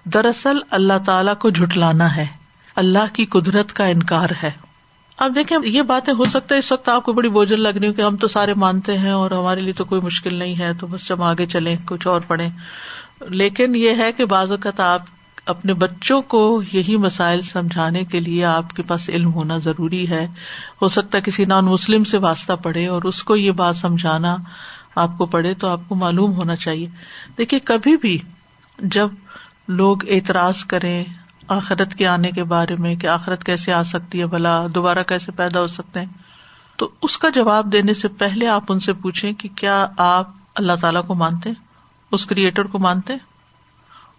دراصل اللہ تعالی کو جھٹلانا ہے۔ اللہ کی قدرت کا انکار ہے۔ اب دیکھیں، یہ باتیں ہو سکتا ہے اس وقت آپ کو بڑی بوجھل لگ رہی ہوں کہ ہم تو سارے مانتے ہیں اور ہمارے لیے تو کوئی مشکل نہیں ہے، تو بس جب آگے چلیں، کچھ اور پڑھیں۔ لیکن یہ ہے کہ بعض اوقات آپ اپنے بچوں کو یہی مسائل سمجھانے کے لیے آپ کے پاس علم ہونا ضروری ہے۔ ہو سکتا ہے کسی نان مسلم سے واسطہ پڑھے اور اس کو یہ بات سمجھانا آپ کو پڑھے تو آپ کو معلوم ہونا چاہیے۔ دیکھیے، کبھی بھی جب لوگ اعتراض کریں آخرت کے آنے کے بارے میں کہ آخرت کیسے آ سکتی ہے، بھلا دوبارہ کیسے پیدا ہو سکتے ہیں، تو اس کا جواب دینے سے پہلے آپ ان سے پوچھیں کہ کیا آپ اللہ تعالیٰ کو مانتے اس کریٹر کو مانتے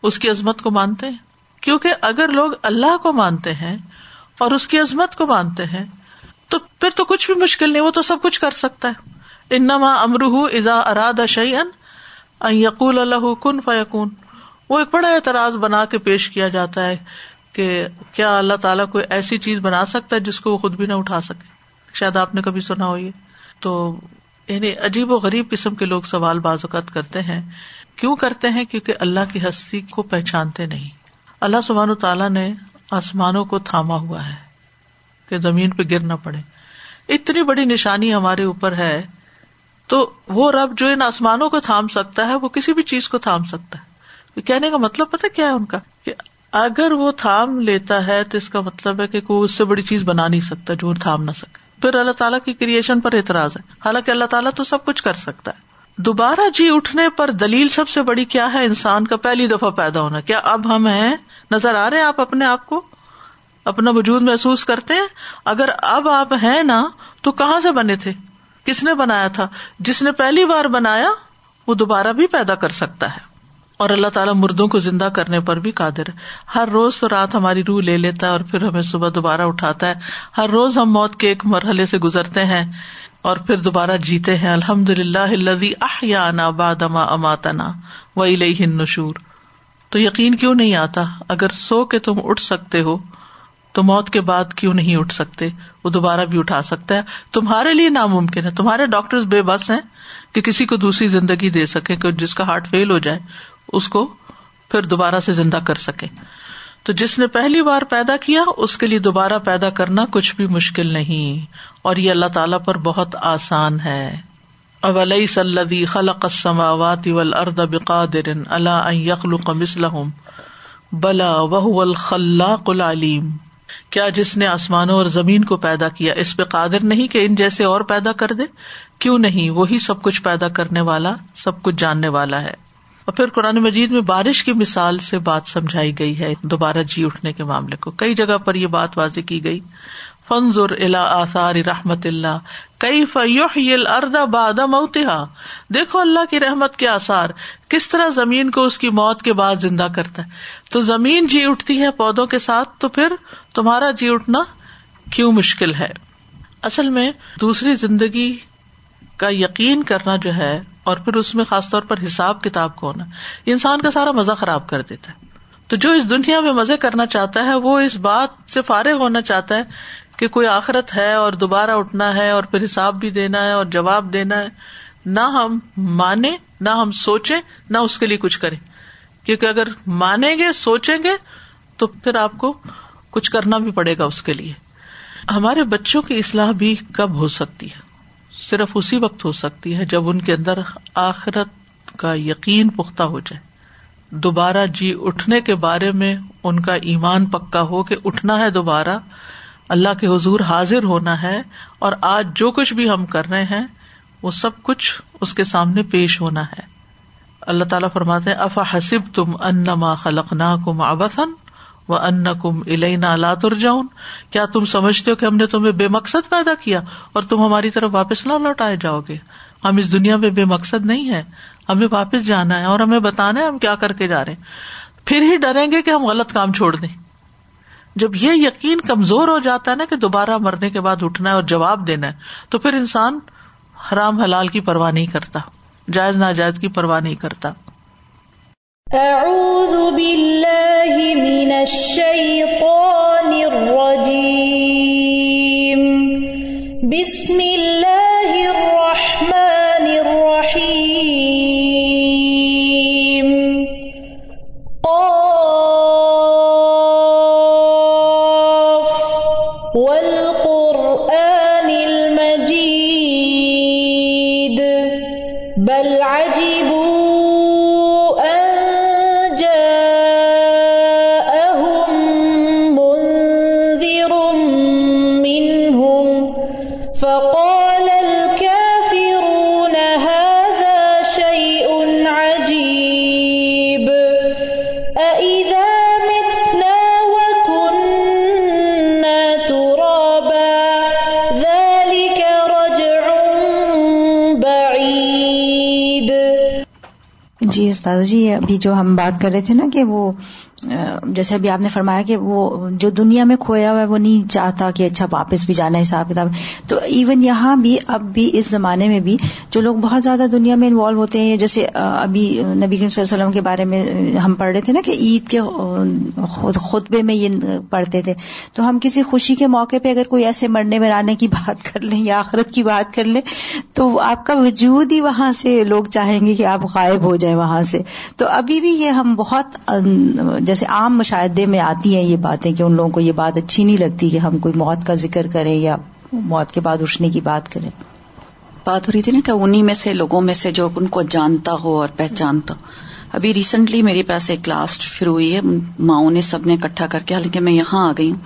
اس کی عظمت کو مانتے کیونکہ اگر لوگ اللہ کو مانتے ہیں اور اس کی عظمت کو مانتے ہیں، تو پھر تو کچھ بھی مشکل نہیں، وہ تو سب کچھ کر سکتا ہے۔ انما امرح ازا اراد شعین یقول اللہ کن فیقون وہ ایک بڑا اعتراض بنا کے پیش کیا جاتا ہے کہ کیا اللہ تعالیٰ کوئی ایسی چیز بنا سکتا ہے جس کو وہ خود بھی نہ اٹھا سکے؟ شاید آپ نے کبھی سنا ہو یہ تو یعنی عجیب و غریب قسم کے لوگ سوال بعض اوقات کرتے ہیں۔ کیوں کرتے ہیں؟ کیونکہ اللہ کی ہستی کو پہچانتے نہیں۔ اللہ سبحان تعالیٰ نے آسمانوں کو تھاما ہوا ہے کہ زمین پہ گر نہ پڑے۔ اتنی بڑی نشانی ہمارے اوپر ہے تو وہ رب جو ان آسمانوں کو تھام سکتا ہے، وہ کسی بھی چیز کو تھام سکتا ہے۔ کہنے کا مطلب پتا کیا ہے ان کا؟ کہ اگر وہ تھام لیتا ہے تو اس کا مطلب ہے کہ کوئی اس سے بڑی چیز بنا نہیں سکتا جو تھام نہ سکے۔ پھر اللہ تعالیٰ کی کریشن پر اعتراض ہے۔ حالانکہ اللہ تعالیٰ تو سب کچھ کر سکتا ہے۔ دوبارہ جی اٹھنے پر دلیل سب سے بڑی کیا ہے؟ انسان کا پہلی دفعہ پیدا ہونا۔ کیا اب ہم ہیں؟ نظر آ رہے ہیں آپ اپنے آپ کو؟ اپنا وجود محسوس کرتے ہیں؟ اگر اب آپ ہیں نا، تو کہاں سے بنے تھے؟ کس نے بنایا تھا؟ جس نے پہلی بار بنایا، وہ دوبارہ بھی پیدا کر سکتا ہے۔ اور اللہ تعالیٰ مردوں کو زندہ کرنے پر بھی قادر ہے۔ ہر روز تو رات ہماری روح لے لیتا ہے اور پھر ہمیں صبح دوبارہ اٹھاتا ہے۔ ہر روز ہم موت کے ایک مرحلے سے گزرتے ہیں اور پھر دوبارہ جیتے ہیں۔ الحمد للہ بادما اماتنا و نشور تو یقین کیوں نہیں آتا؟ اگر سو کے تم اٹھ سکتے ہو تو موت کے بعد کیوں نہیں اٹھ سکتے؟ وہ دوبارہ بھی اٹھا سکتا ہے۔ تمہارے لیے ناممکن ہے۔ تمہارے ڈاکٹر بے بس ہیں کہ کسی کو دوسری زندگی دے سکے جس کا ہارٹ فیل ہو جائے، اس کو پھر دوبارہ سے زندہ کر سکے تو جس نے پہلی بار پیدا کیا، اس کے لیے دوبارہ پیدا کرنا کچھ بھی مشکل نہیں۔ اور یہ اللہ تعالی پر بہت آسان ہے۔ اب علیہ صلی خلق السماوات والارض بقادر اللہ یخلق مثلهم بلا وہ الخلاق العلیم کیا جس نے آسمانوں اور زمین کو پیدا کیا اس پہ قادر نہیں کہ ان جیسے اور پیدا کر دے؟ کیوں نہیں؟ وہی سب کچھ پیدا کرنے والا، سب کچھ جاننے والا ہے۔ اور پھر قرآن مجید میں بارش کی مثال سے بات سمجھائی گئی ہے۔ دوبارہ جی اٹھنے کے معاملے کو۔ کئی جگہ پر یہ بات واضح کی گئی۔ فنزر الا آثار رحمت اللہ کئی فیل اردا باد موتحا دیکھو اللہ کی رحمت کے آثار۔ کس طرح زمین کو اس کی موت کے بعد زندہ کرتا ہے۔ تو زمین جی اٹھتی ہے پودوں کے ساتھ، تو پھر تمہارا جی اٹھنا کیوں مشکل ہے؟ اصل میں دوسری زندگی کا یقین کرنا جو ہے، اور پھر اس میں خاص طور پر حساب کتاب کو ہونا انسان کا سارا مزہ خراب کر دیتا ہے۔ تو جو اس دنیا میں مزے کرنا چاہتا ہے، وہ اس بات سے فارغ ہونا چاہتا ہے کہ کوئی آخرت ہے اور دوبارہ اٹھنا ہے اور پھر حساب بھی دینا ہے اور جواب دینا ہے۔ نہ ہم مانے نہ ہم سوچے نہ اس کے لیے کچھ کریں۔ کیونکہ اگر مانیں گے، سوچیں گے، تو پھر آپ کو کچھ کرنا بھی پڑے گا اس کے لیے۔ ہمارے بچوں کی اصلاح بھی کب ہو سکتی ہے؟ صرف اسی وقت ہو سکتی ہے جب ان کے اندر آخرت کا یقین پختہ ہو جائے۔ دوبارہ جی اٹھنے کے بارے میں ان کا ایمان پکا ہو کہ اٹھنا ہے دوبارہ، اللہ کے حضور حاضر ہونا ہے اور آج جو کچھ بھی ہم کر رہے ہیں، وہ سب کچھ اس کے سامنے پیش ہونا ہے۔ اللہ تعالیٰ فرماتے افا حسب تم انما خلق نا کم ابسن و ان کم الینا لاتر جاؤن کیا تم سمجھتے ہو کہ ہم نے تمہیں بے مقصد پیدا کیا اور تم ہماری طرف واپس نہ لوٹائے جاؤ گے؟ ہم اس دنیا میں بے مقصد نہیں ہے ہمیں واپس جانا ہے اور ہمیں بتانا ہے ہم کیا کر کے جا رہے ہیں۔ پھر ہی ڈریں گے کہ ہم غلط کام چھوڑ دیں۔ جب یہ یقین کمزور ہو جاتا ہے نا کہ دوبارہ مرنے کے بعد اٹھنا ہے اور جواب دینا ہے، تو پھر انسان حرام حلال کی پرواہ نہیں کرتا، جائز ناجائز کی پرواہ نہیں کرتا۔ اعوذ باللہ من الشیطان الرجیم بسم اللہ جو ہم بات کر رہے تھے نا کہ وہ جیسے ابھی آپ نے فرمایا کہ وہ جو دنیا میں کھویا ہوا ہے، وہ نہیں چاہتا کہ اچھا واپس بھی جانا ہے حساب کتاب۔ تو ایون یہاں بھی، اب بھی اس زمانے میں بھی جو لوگ بہت زیادہ دنیا میں انوالو ہوتے ہیں، جیسے ابھی نبی کریم صلی اللہ علیہ وسلم کے بارے میں ہم پڑھ رہے تھے نا کہ عید کے خطبے میں یہ پڑھتے تھے۔ تو ہم کسی خوشی کے موقع پہ اگر کوئی ایسے مرنے مرانے کی بات کر لیں، یا آخرت کی بات کر لیں، تو آپ کا وجود ہی وہاں سے لوگ چاہیں گے کہ آپ غائب ہو جائیں وہاں سے۔ تو ابھی بھی یہ ہم بہت جیسے عام مشاہدے میں آتی ہیں یہ باتیں کہ ان لوگوں کو یہ بات اچھی نہیں لگتی کہ ہم کوئی موت کا ذکر کریں یا موت کے بعد اٹھنے کی بات کریں۔ بات ہو رہی تھی نا کہ انہیں میں سے لوگوں میں سے جو ان کو جانتا ہو اور پہچانتا۔ ہو ابھی ریسنٹلی میرے پاس ایک کلاس شروع ہوئی ہے، ماؤں نے سب نے اکٹھا کر کے، حالانکہ میں یہاں آ گئی ہوں۔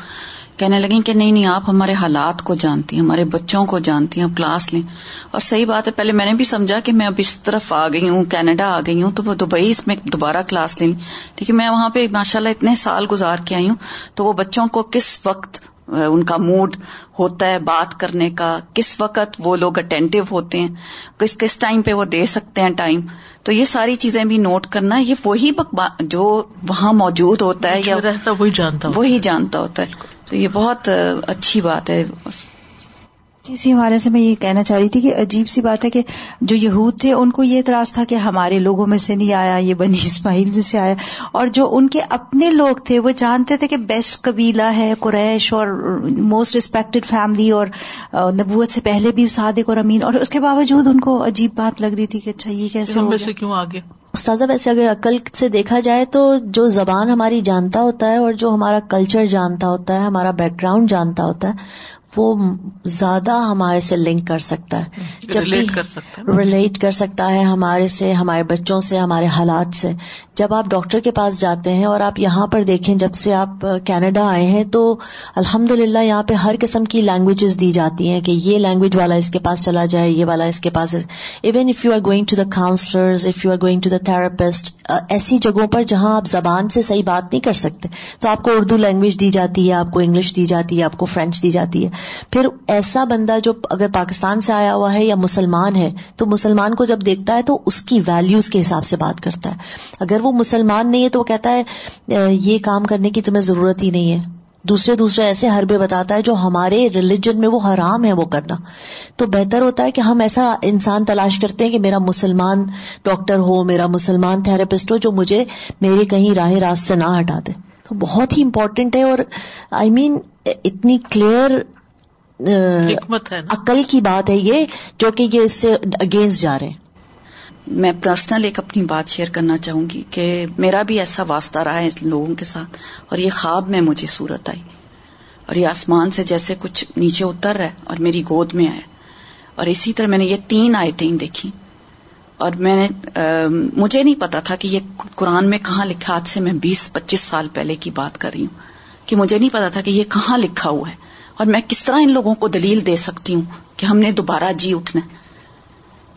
کہنے لگیں کہ نہیں نہیں آپ ہمارے حالات کو جانتی ہیں ہمارے بچوں کو جانتی ہیں کلاس لیں۔ اور صحیح بات ہے پہلے میں نے بھی سمجھا کہ میں اب اس طرف آ گئی ہوں کینیڈا آ گئی ہوں تو وہ دبئی اس میں دوبارہ کلاس لیں۔ لیکن میں وہاں پہ ماشاء اللہ اتنے سال گزار کے آئی ہوں تو وہ بچوں کو کس وقت ان کا موڈ ہوتا ہے بات کرنے کا کس وقت وہ لوگ اٹینٹو ہوتے ہیں کس کس ٹائم پہ وہ دے سکتے ہیں ٹائم تو یہ ساری چیزیں بھی نوٹ کرنا یہ وہی جو وہاں موجود ہوتا ہے یا وہی جانتا وہی جانتا ہوتا ہے۔ تو یہ بہت اچھی بات ہے۔ جی اسی حوالے سے میں یہ کہنا چاہ رہی تھی کہ عجیب سی بات ہے کہ جو یہود تھے ان کو یہ اعتراض تھا کہ ہمارے لوگوں میں سے نہیں آیا یہ بنی اسماعیل سے آیا۔ اور جو ان کے اپنے لوگ تھے وہ جانتے تھے کہ بیسٹ قبیلہ ہے قریش اور موسٹ ریسپیکٹڈ فیملی اور نبوت سے پہلے بھی صادق اور امین۔ اور اس کے باوجود ان کو عجیب بات لگ رہی تھی کہ اچھا یہ کیسے کیوں آگے؟ استاذہ، ویسے اگر عقل سے دیکھا جائے تو جو زبان ہماری جانتا ہوتا ہے اور جو ہمارا کلچر جانتا ہوتا ہے، ہمارا بیک گراؤنڈ جانتا ہوتا ہے وہ زیادہ ہمارے سے لنک کر سکتا ہے۔ جب ریلیٹ کر سکتا ہے۔ ہمارے سے ہمارے بچوں سے ہمارے حالات سے۔ جب آپ ڈاکٹر کے پاس جاتے ہیں اور آپ یہاں پر دیکھیں جب سے آپ کینیڈا آئے ہیں تو الحمد للہ یہاں پہ ہر قسم کی لینگویجز دی جاتی ہیں کہ یہ لینگویج والا اس کے پاس چلا جائے یہ والا اس کے پاس even if you are going to the counsellors if you are going to the therapist ایسی جگہوں پر جہاں آپ زبان سے صحیح بات نہیں کر سکتے تو آپ کو اردو لینگویج دی جاتی ہے آپ کو انگلش دی جاتی ہے آپ کو فرینچ دی جاتی ہے۔ پھر ایسا بندہ جو اگر پاکستان سے آیا ہوا ہے یا مسلمان ہے تو مسلمان کو جب دیکھتا ہے تو اس کی ویلوز کے حساب سے بات کرتا ہے۔ اگر وہ مسلمان نہیں ہے تو وہ کہتا ہے یہ کام کرنے کی تمہیں ضرورت ہی نہیں ہے۔ دوسرے دوسرے ایسے حربے بتاتا ہے جو ہمارے ریلیجن میں وہ حرام ہے وہ کرنا۔ تو بہتر ہوتا ہے کہ ہم ایسا انسان تلاش کرتے ہیں کہ میرا مسلمان ڈاکٹر ہو میرا مسلمان تھراپسٹ ہو جو مجھے میرے کہیں راہ راست سے نہ ہٹا دے۔ تو بہت ہی امپورٹینٹ ہے اور آئی I مین mean, اتنی کلیئر حکمت ہے عقل کی بات ہے یہ جو کہ یہ اس سے اگینسٹ جا رہے ہیں۔ میں پرسنل ایک اپنی بات شیئر کرنا چاہوں گی کہ میرا بھی ایسا واسطہ رہا ہے لوگوں کے ساتھ اور یہ خواب میں مجھے صورت آئی۔ اور یہ آسمان سے جیسے کچھ نیچے اتر رہا ہے اور میری گود میں آیا۔ اور اسی طرح میں نے یہ تین آیتیں دیکھی اور میں نے مجھے نہیں پتا تھا کہ یہ قرآن میں کہاں لکھا آج سے میں بیس پچیس سال پہلے کی بات کر رہی ہوں۔ کہ مجھے نہیں پتا تھا کہ یہ کہاں لکھا ہوا ہے۔ اور میں کس طرح ان لوگوں کو دلیل دے سکتی ہوں کہ ہم نے دوبارہ جی اٹھنا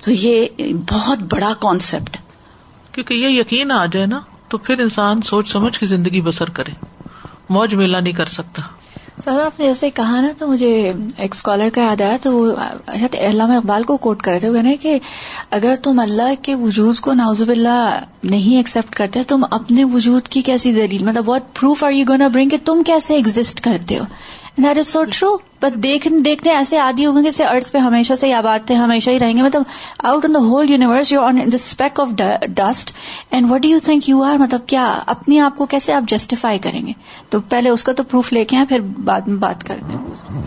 تو یہ بہت بڑا کانسیپٹ کیونکہ یہ یقین آ جائے نا تو پھر انسان سوچ سمجھ کی زندگی بسر کرے۔ موج میلہ نہیں کر سکتا۔ سر آپ نے جیسے کہا نا تو مجھے ایک اسکالر کا یاد آیا تو وہ علامہ اقبال کو کوٹ کرے تھے۔ وہ کہنے کہ اگر تم اللہ کے وجود کو نازب اللہ نہیں ایکسپٹ کرتے تم اپنے وجود کی کیسی دلیل؟ مطلب what proof are you gonna bring کہ تم کیسے ایگزٹ کرتے ہو؟ That is so true but دیکھنے ایسے آدھی ہو گئے جیسے ارتھ پہ ہمیشہ سے آباد تھے ہمیشہ ہی رہیں گے. مطلب out on the whole universe you on the speck of dust and what do you think you are مطلب کیا اپنے آپ کو کیسے آپ جسٹیفائی کریں گے؟ تو پہلے اس کا تو پروف لے کے آئے پھر بعد میں بات کرتے ہیں۔